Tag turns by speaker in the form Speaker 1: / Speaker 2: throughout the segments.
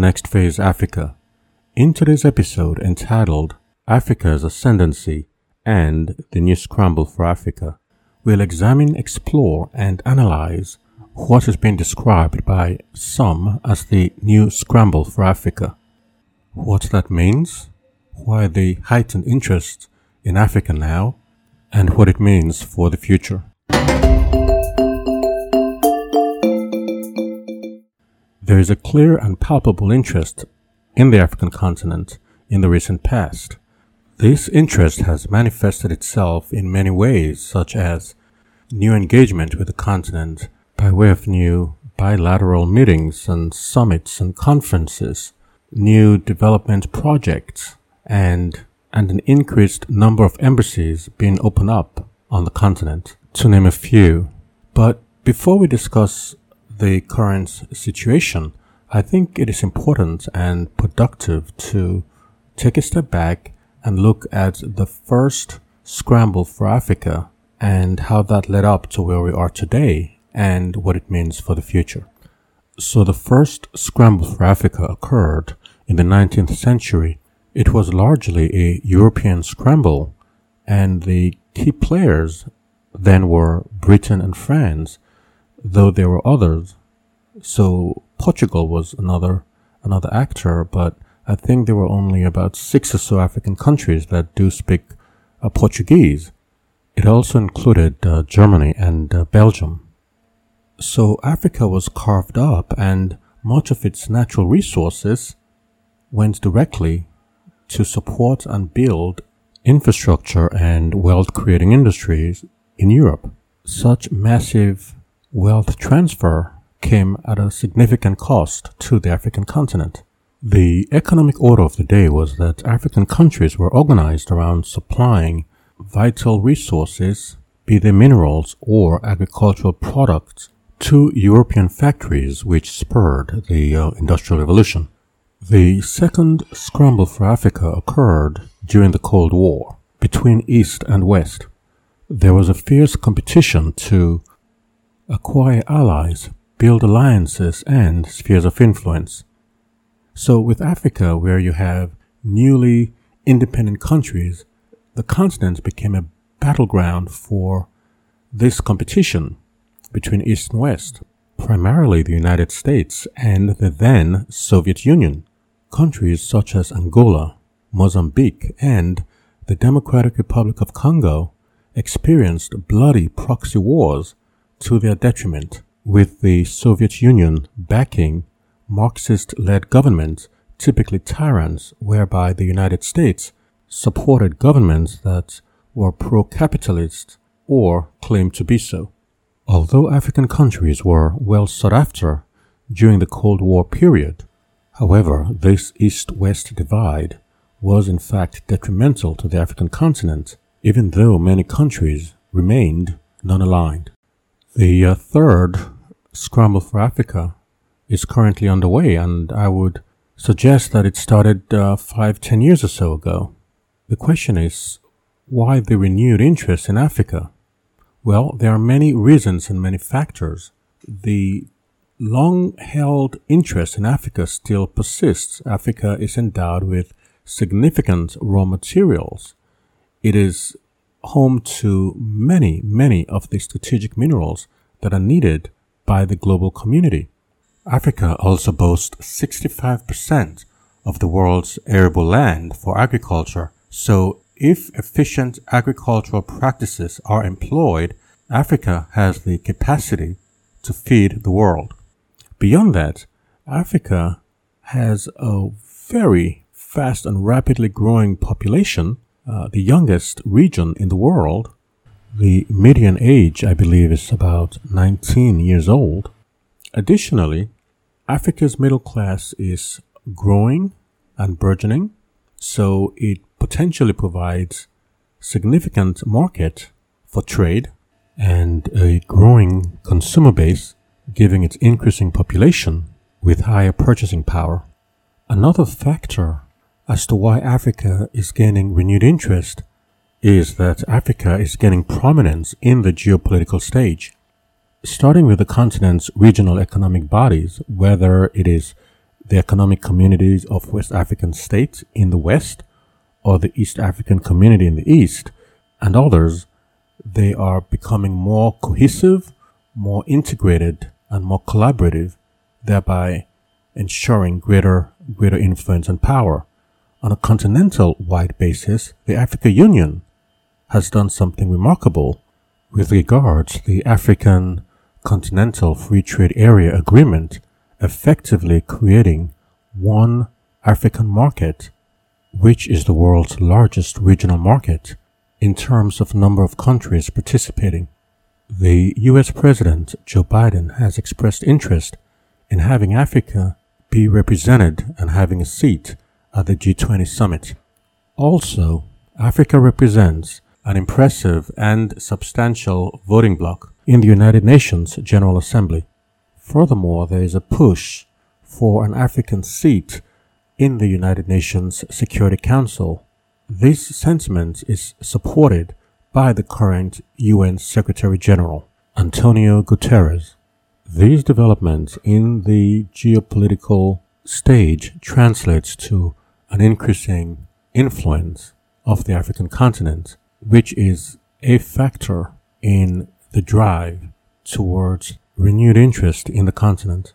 Speaker 1: Next Phase Africa. In today's episode entitled Africa's Ascendancy and the New Scramble for Africa, we'll examine, explore, and analyze what has been described by some as the New Scramble for Africa. What that means, why the heightened interest in Africa now, and what it means for the future. There is a clear and palpable interest in the African continent in the recent past. This interest has manifested itself in many ways, such as new engagement with the continent by way of new bilateral meetings and summits and conferences, new development projects, and, and an increased number of embassies being opened up on the continent, to name a few. But before we discuss the current situation, I think it is important and productive to take a step back and look at the first scramble for Africa and how that led up to where we are today and what it means for the future. So the first scramble for Africa occurred in the 19th century. It was largely a European scramble and the key players then were Britain and France though there were others. So Portugal was another another actor, but I think there were only about six or so African countries that do speak uh, Portuguese. It also included uh, Germany and uh, Belgium. So Africa was carved up, and much of its natural resources went directly to support and build infrastructure and wealth creating industries in Europe. Such massive wealth transfer came at a significant cost to the African continent. The economic order of the day was that African countries were organized around supplying vital resources, be they minerals or agricultural products, to European factories which spurred the uh, Industrial Revolution. The second scramble for Africa occurred during the Cold War between East and West. There was a fierce competition to acquire allies, build alliances, and spheres of influence. So, with Africa, where you have newly independent countries, the continent became a battleground for this competition between East and West, primarily the United States and the then Soviet Union. Countries such as Angola, Mozambique, and the Democratic Republic of Congo experienced bloody proxy wars to their detriment, with the Soviet Union backing Marxist led governments, typically tyrants, whereby the United States supported governments that were pro capitalist or claimed to be so. Although African countries were well sought after during the Cold War period, however, this East West divide was in fact detrimental to the African continent, even though many countries remained non aligned. The uh, third Scramble for Africa is currently underway, and I would suggest that it started uh, five, ten years or so ago. The question is, why the renewed interest in Africa? Well, there are many reasons and many factors. The long held interest in Africa still persists. Africa is endowed with significant raw materials. It is home to many, many of the strategic minerals that are needed by the global community. Africa also boasts 65% of the world's arable land for agriculture. So if efficient agricultural practices are employed, Africa has the capacity to feed the world. Beyond that, Africa has a very fast and rapidly growing population uh, the youngest region in the world. The median age, I believe, is about 19 years old. Additionally, Africa's middle class is growing and burgeoning, so it potentially provides significant market for trade and a growing consumer base, giving its increasing population with higher purchasing power. Another factor as to why Africa is gaining renewed interest is that Africa is gaining prominence in the geopolitical stage. Starting with the continent's regional economic bodies, whether it is the economic communities of West African states in the West or the East African community in the East and others, they are becoming more cohesive, more integrated, and more collaborative, thereby ensuring greater, greater influence and power. On a continental wide basis, the Africa Union has done something remarkable with regards to the African Continental Free Trade Area Agreement, effectively creating one African market, which is the world's largest regional market in terms of number of countries participating. The US President Joe Biden has expressed interest in having Africa be represented and having a seat at the G20 summit. Also, Africa represents an impressive and substantial voting bloc in the United Nations General Assembly. Furthermore, there is a push for an African seat in the United Nations Security Council. This sentiment is supported by the current UN Secretary General, Antonio Guterres. These developments in the geopolitical stage translates to an increasing influence of the African continent, which is a factor in the drive towards renewed interest in the continent.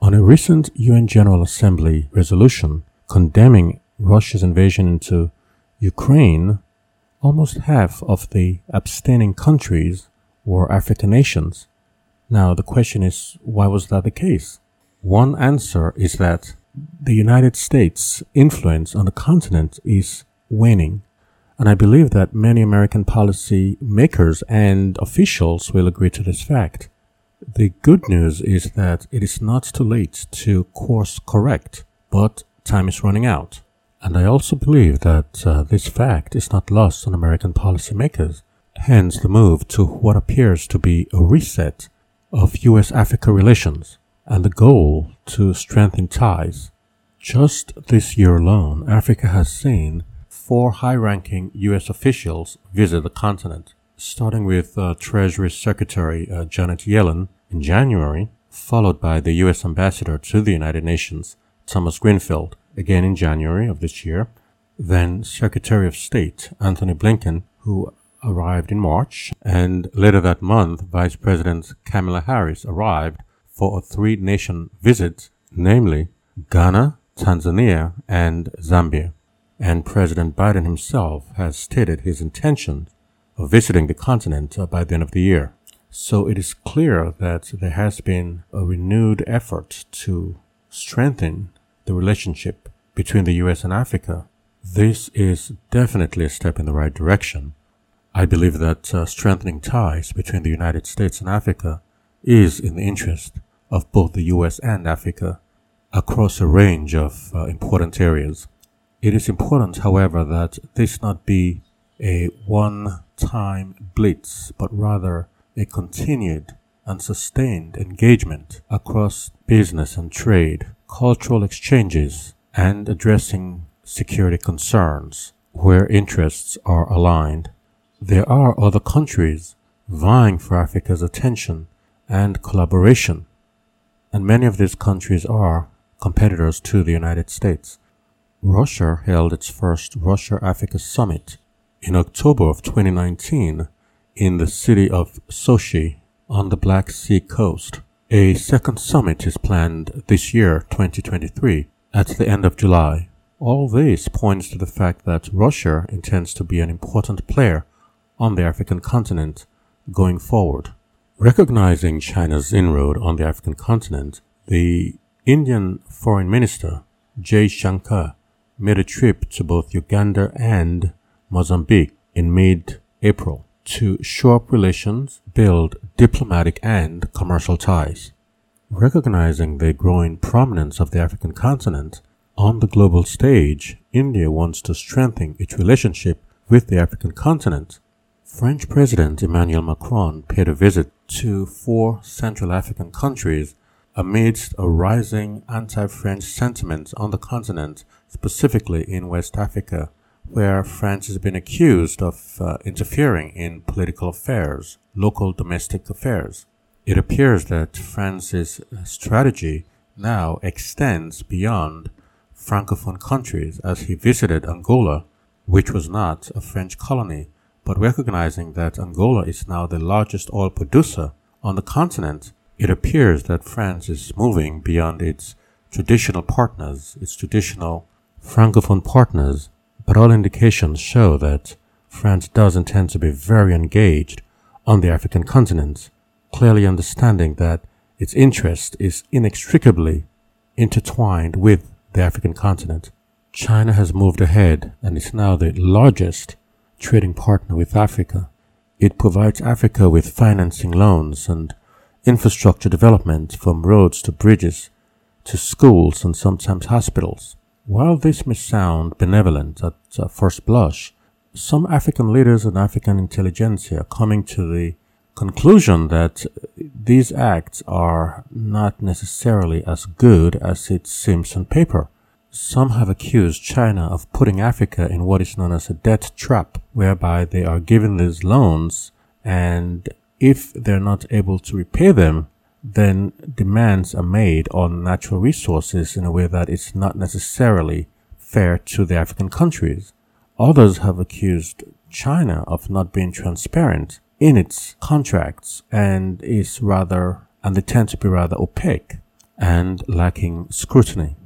Speaker 1: On a recent UN General Assembly resolution condemning Russia's invasion into Ukraine, almost half of the abstaining countries were African nations. Now, the question is, why was that the case? One answer is that the United States' influence on the continent is waning. And I believe that many American policy makers and officials will agree to this fact. The good news is that it is not too late to course correct, but time is running out. And I also believe that uh, this fact is not lost on American policymakers. Hence the move to what appears to be a reset of US Africa relations and the goal to strengthen ties. Just this year alone, Africa has seen four high ranking US officials visit the continent, starting with uh, Treasury Secretary uh, Janet Yellen in January, followed by the US Ambassador to the United Nations, Thomas Greenfield, again in January of this year, then Secretary of State Antony Blinken, who arrived in March, and later that month, Vice President Kamala Harris arrived for a three nation visit, namely Ghana, Tanzania, and Zambia. And President Biden himself has stated his intention of visiting the continent by the end of the year. So it is clear that there has been a renewed effort to strengthen the relationship between the US and Africa. This is definitely a step in the right direction. I believe that uh, strengthening ties between the United States and Africa is in the interest of both the US and Africa across a range of uh, important areas. It is important, however, that this not be a one time blitz, but rather a continued and sustained engagement across business and trade, cultural exchanges, and addressing security concerns where interests are aligned. There are other countries vying for Africa's attention and collaboration, and many of these countries are competitors to the United States. Russia held its first Russia Africa Summit in October of 2019 in the city of Sochi on the Black Sea coast. A second summit is planned this year, 2023, at the end of July. All this points to the fact that Russia intends to be an important player on the African continent going forward. Recognizing China's inroad on the African continent, the Indian Foreign Minister Jaishankar made a trip to both Uganda and Mozambique in mid April to shore up relations, build diplomatic and commercial ties. Recognizing the growing prominence of the African continent on the global stage, India wants to strengthen its relationship with the African continent French President Emmanuel Macron paid a visit to four Central African countries amidst a rising anti-French sentiment on the continent, specifically in West Africa, where France has been accused of uh, interfering in political affairs, local domestic affairs. It appears that France's strategy now extends beyond Francophone countries as he visited Angola, which was not a French colony, but recognizing that Angola is now the largest oil producer on the continent, it appears that France is moving beyond its traditional partners, its traditional Francophone partners, but all indications show that France does intend to be very engaged on the African continent, clearly understanding that its interest is inextricably intertwined with the African continent. China has moved ahead and is now the largest trading partner with Africa. It provides Africa with financing loans and infrastructure development from roads to bridges to schools and sometimes hospitals. While this may sound benevolent at first blush, some African leaders and African intelligentsia are coming to the conclusion that these acts are not necessarily as good as it seems on paper. Some have accused China of putting Africa in what is known as a debt trap, whereby they are given these loans and if they're not able to repay them, then demands are made on natural resources in a way that is not necessarily fair to the African countries. Others have accused China of not being transparent in its contracts and is rather, and they tend to be rather opaque and lacking scrutiny.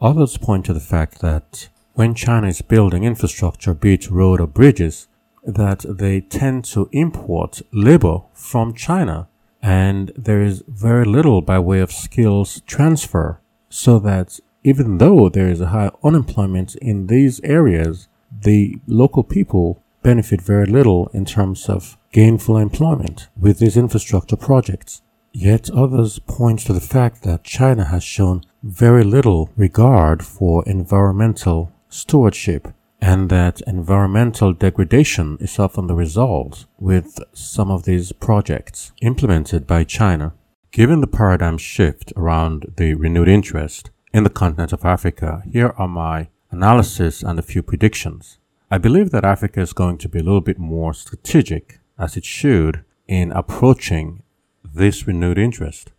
Speaker 1: Others point to the fact that when China is building infrastructure, be it road or bridges, that they tend to import labor from China and there is very little by way of skills transfer so that even though there is a high unemployment in these areas, the local people benefit very little in terms of gainful employment with these infrastructure projects. Yet others point to the fact that China has shown very little regard for environmental stewardship and that environmental degradation is often the result with some of these projects implemented by China. Given the paradigm shift around the renewed interest in the continent of Africa, here are my analysis and a few predictions. I believe that Africa is going to be a little bit more strategic, as it should, in approaching this renewed interest.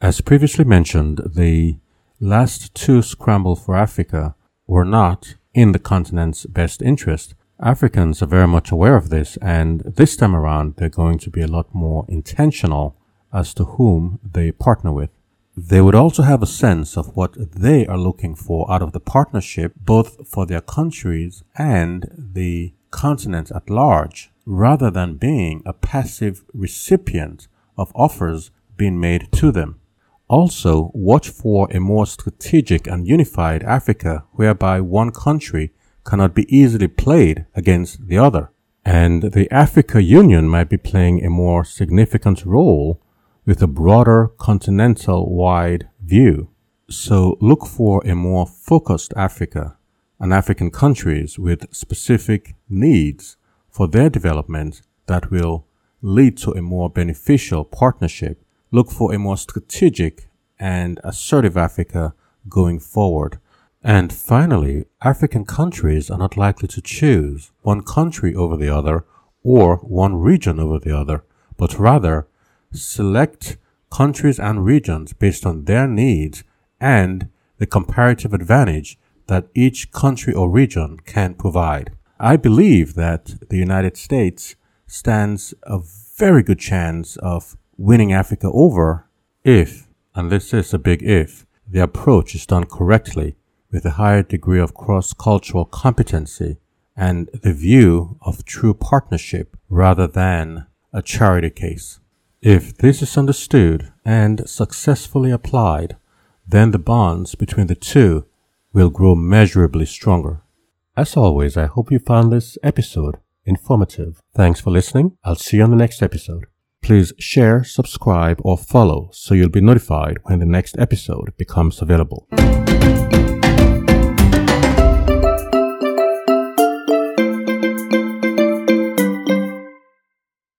Speaker 1: As previously mentioned, the last two scramble for Africa were not in the continent's best interest. Africans are very much aware of this, and this time around, they're going to be a lot more intentional as to whom they partner with. They would also have a sense of what they are looking for out of the partnership, both for their countries and the continent at large, rather than being a passive recipient of offers being made to them. Also, watch for a more strategic and unified Africa whereby one country cannot be easily played against the other. And the Africa Union might be playing a more significant role with a broader continental wide view. So look for a more focused Africa and African countries with specific needs for their development that will lead to a more beneficial partnership look for a more strategic and assertive Africa going forward. And finally, African countries are not likely to choose one country over the other or one region over the other, but rather select countries and regions based on their needs and the comparative advantage that each country or region can provide. I believe that the United States stands a very good chance of winning Africa over if, and this is a big if, the approach is done correctly with a higher degree of cross-cultural competency and the view of true partnership rather than a charity case. If this is understood and successfully applied, then the bonds between the two will grow measurably stronger. As always, I hope you found this episode informative. Thanks for listening. I'll see you on the next episode. Please share, subscribe, or follow so you'll be notified when the next episode becomes available.